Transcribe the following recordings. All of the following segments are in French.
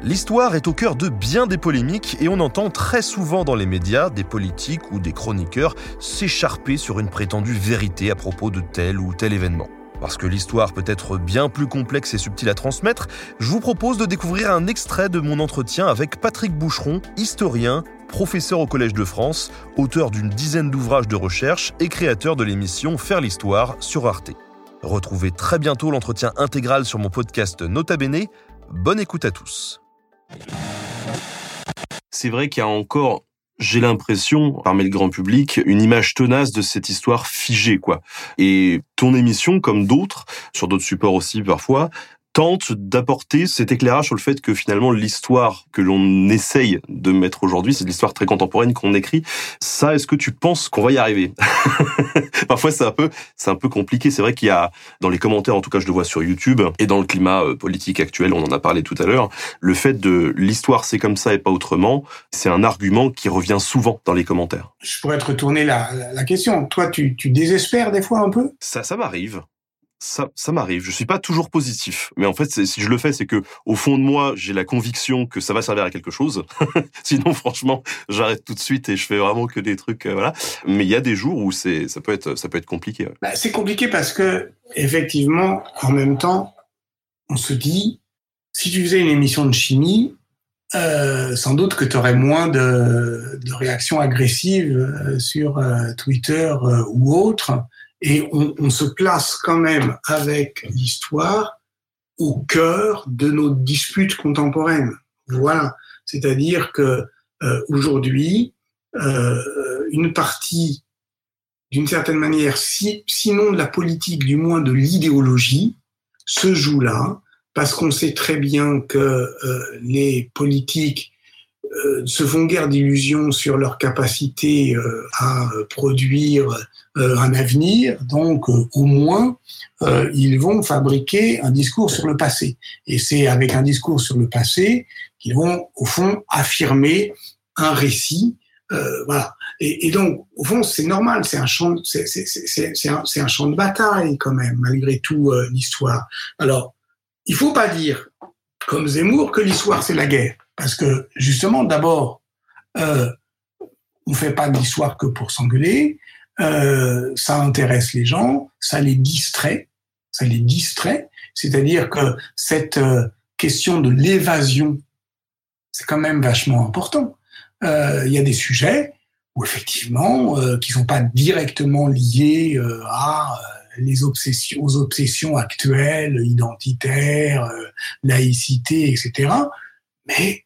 L'histoire est au cœur de bien des polémiques et on entend très souvent dans les médias des politiques ou des chroniqueurs s'écharper sur une prétendue vérité à propos de tel ou tel événement. Parce que l'histoire peut être bien plus complexe et subtile à transmettre, je vous propose de découvrir un extrait de mon entretien avec Patrick Boucheron, historien, professeur au Collège de France, auteur d'une dizaine d'ouvrages de recherche et créateur de l'émission Faire l'histoire sur Arte. Retrouvez très bientôt l'entretien intégral sur mon podcast Nota Bene. Bonne écoute à tous. C'est vrai qu'il y a encore, j'ai l'impression, parmi le grand public, une image tenace de cette histoire figée, quoi. Et ton émission, comme d'autres, sur d'autres supports aussi parfois, tente d'apporter cet éclairage sur le fait que finalement l'histoire que l'on essaye de mettre aujourd'hui, c'est l'histoire très contemporaine qu'on écrit. Ça, est-ce que tu penses qu'on va y arriver? Parfois, c'est un peu, c'est un peu compliqué. C'est vrai qu'il y a dans les commentaires, en tout cas, je le vois sur YouTube et dans le climat euh, politique actuel, on en a parlé tout à l'heure. Le fait de l'histoire, c'est comme ça et pas autrement, c'est un argument qui revient souvent dans les commentaires. Je pourrais te retourner la, la question. Toi, tu, tu désespères des fois un peu? Ça, ça m'arrive ça, ça m'arrive. Je suis pas toujours positif, mais en fait, si je le fais, c'est que au fond de moi, j'ai la conviction que ça va servir à quelque chose. Sinon, franchement, j'arrête tout de suite et je fais vraiment que des trucs, euh, voilà. Mais il y a des jours où c'est, ça peut être, ça peut être compliqué. Bah, c'est compliqué parce que effectivement, en même temps, on se dit, si tu faisais une émission de chimie, euh, sans doute que tu aurais moins de, de réactions agressives euh, sur euh, Twitter ou autre et on, on, se place quand même avec l'histoire au cœur de nos disputes contemporaines. Voilà, c'est-à-dire que euh, aujourd'hui, euh, une partie, d'une certaine manière, si, sinon de la politique, du moins de l'idéologie, se joue là, parce qu'on sait très bien que euh, les politiques euh, se font guère d'illusions sur leur capacité euh, à produire euh, un avenir, donc au moins ils vont fabriquer un discours sur le passé. Et c'est avec un discours sur le passé qu'ils vont au fond affirmer un récit. voilà. Et, donc au fond c'est normal, c'est un champ, c'est un, un champ de bataille quand même malgré tout l'histoire. Alors il faut pas dire comme Zemmour que l'histoire c'est la guerre. Parce que justement, d'abord, euh, on fait pas d'histoire que pour s'engueuler. Euh, ça intéresse les gens, ça les distrait, ça les distrait. C'est-à-dire que cette euh, question de l'évasion, c'est quand même vachement important. Euh, il y a des sujets où effectivement, qui sont pas directement liés à les obsessions, aux obsessions actuelles, identitaires, laïcité, etc. Mais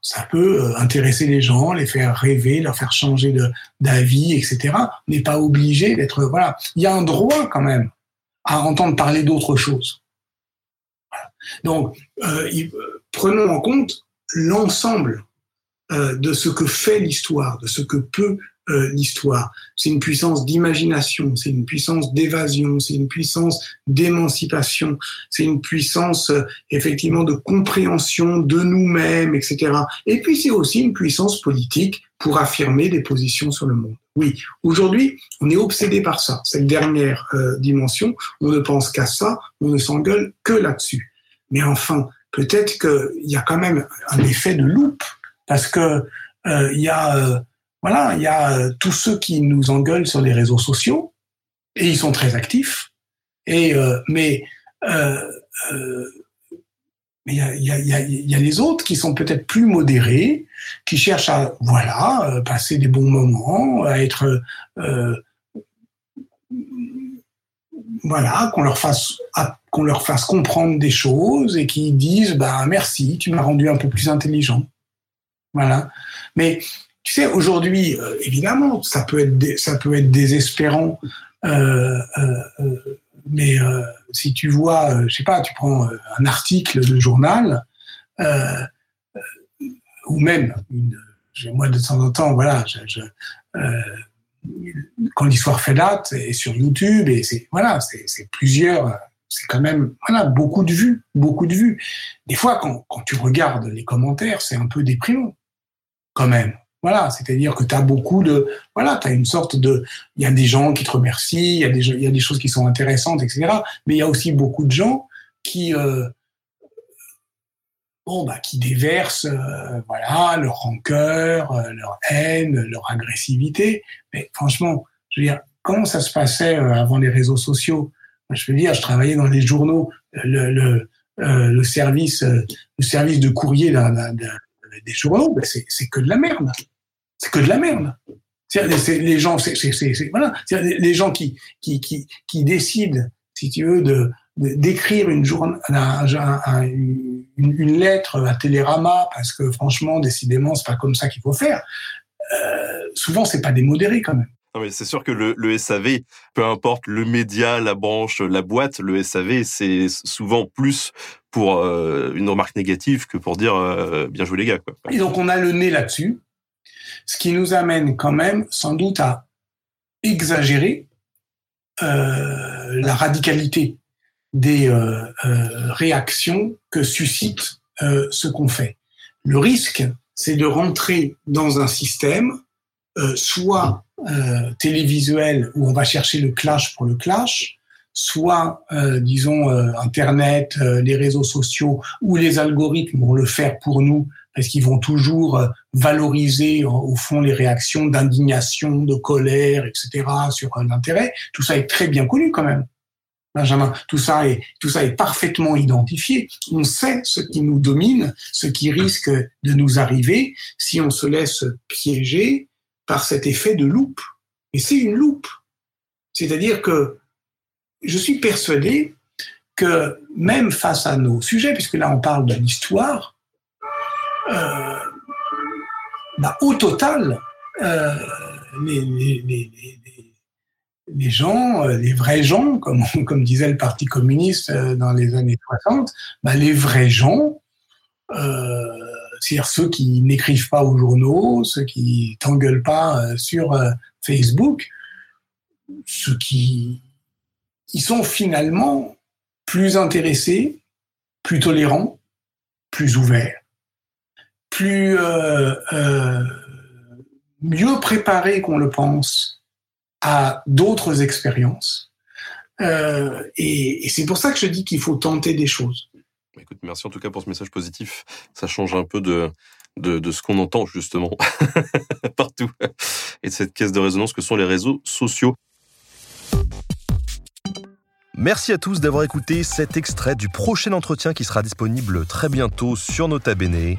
ça peut euh, intéresser les gens, les faire rêver, leur faire changer d'avis, etc. On n'est pas obligé d'être voilà. Il y a un droit quand même à entendre parler d'autre chose. Donc, euh, prenons en compte l'ensemble euh, de ce que fait l'histoire, de ce que peut euh, l'histoire. C'est une puissance d'imagination, c'est une puissance d'évasion, c'est une puissance d'émancipation, c'est une puissance euh, effectivement de compréhension de nous-mêmes, etc. Et puis c'est aussi une puissance politique pour affirmer des positions sur le monde. Oui, aujourd'hui, on est obsédé par ça, cette dernière euh, dimension. On ne pense qu'à ça, on ne s'engueule que là-dessus. Mais enfin, peut-être qu'il y a quand même un effet de loupe, parce que il y a voilà, il y a euh, tous ceux qui nous engueulent sur les réseaux sociaux et ils sont très actifs. Et euh, mais euh, mais il y a, y, a, y a, les autres qui sont peut-être plus modérés, qui cherchent à voilà passer des bons moments, à être voilà qu'on leur fasse qu'on leur fasse comprendre des choses et qui disent bah merci, tu m'as rendu un peu plus intelligent. Voilà. Mais tu sais, aujourd'hui, euh, évidemment, ça peut être, ça peut être désespérant, euh, euh, mais si tu vois, je sais pas, tu prends un article de journal ou même une, moi, de temps en temps, voilà, quand l'histoire fait date, et sur YouTube, et c'est voilà, c'est plusieurs, c'est quand même voilà beaucoup de vues, beaucoup de vues. Des fois, quand, quand tu regardes les commentaires, c'est un peu déprimant, quand même. Voilà, c'est-à-dire que tu as beaucoup de voilà, tu as une sorte de il y a des gens qui te remercient, il y a des y a des choses qui sont intéressantes, etc. Mais il y a aussi beaucoup de gens qui euh, bon bah qui déversent euh, voilà leur rancœur, euh, leur haine, leur agressivité. Mais franchement, je veux dire, comment ça se passait avant les réseaux sociaux? Je veux dire, je travaillais dans les journaux, le, le, le service le service de courrier des journaux, ben c'est que de la merde. C'est que de la merde. C'est les gens, c'est voilà, les gens qui qui qui qui décident, si tu veux, de d'écrire une, une, une, lettre à Télérama parce que franchement, décidément, c'est pas comme ça qu'il faut faire. Euh, souvent, c'est pas démodéré quand même. Non mais c'est sûr que le, le, SAV, peu importe le média, la branche, la boîte, le SAV, c'est souvent plus pour euh, une remarque négative que pour dire euh, bien joué les gars. Quoi. Et donc on a le nez là-dessus, ce qui nous amène quand même sans doute à exagérer euh, la radicalité des euh, euh, réactions que suscite ce qu'on fait. Le risque, c'est de rentrer dans un système soit télévisuel où on va chercher le clash pour le clash, soit, disons, Internet, les réseaux sociaux ou les algorithmes vont le faire pour nous parce qu'ils vont toujours valoriser au fond les réactions d'indignation, de colère, etc. sur l'intérêt. Tout ça est très bien connu quand même. Benjamin, tout ça est tout ça est parfaitement identifié. On sait ce qui nous domine, ce qui risque de nous arriver si on se laisse piéger par cet effet de loupe. Et c'est une loupe. C'est-à-dire que je suis persuadé que même face à nos sujets, puisque là on parle de l'histoire, euh, bah, au total, euh, les, les, les, les gens, euh, les vrais gens, comme, comme disait le Parti communiste euh, dans les années 60, bah, les vrais gens, euh, c'est-à-dire ceux qui n'écrivent pas aux journaux, ceux qui t'engueulent pas euh, sur Facebook, ceux qui ils sont finalement plus intéressés, plus tolérants, plus ouverts, plus euh, euh, mieux préparés qu'on le pense à d'autres expériences. Euh, et, c'est pour ça que je dis qu'il faut tenter des choses. Écoute, merci en tout cas pour ce message positif. Ça change un peu de, de, de ce qu'on entend justement partout et de cette caisse de résonance que sont les réseaux sociaux. Merci à tous d'avoir écouté cet extrait du prochain entretien qui sera disponible très bientôt sur Nota Bene.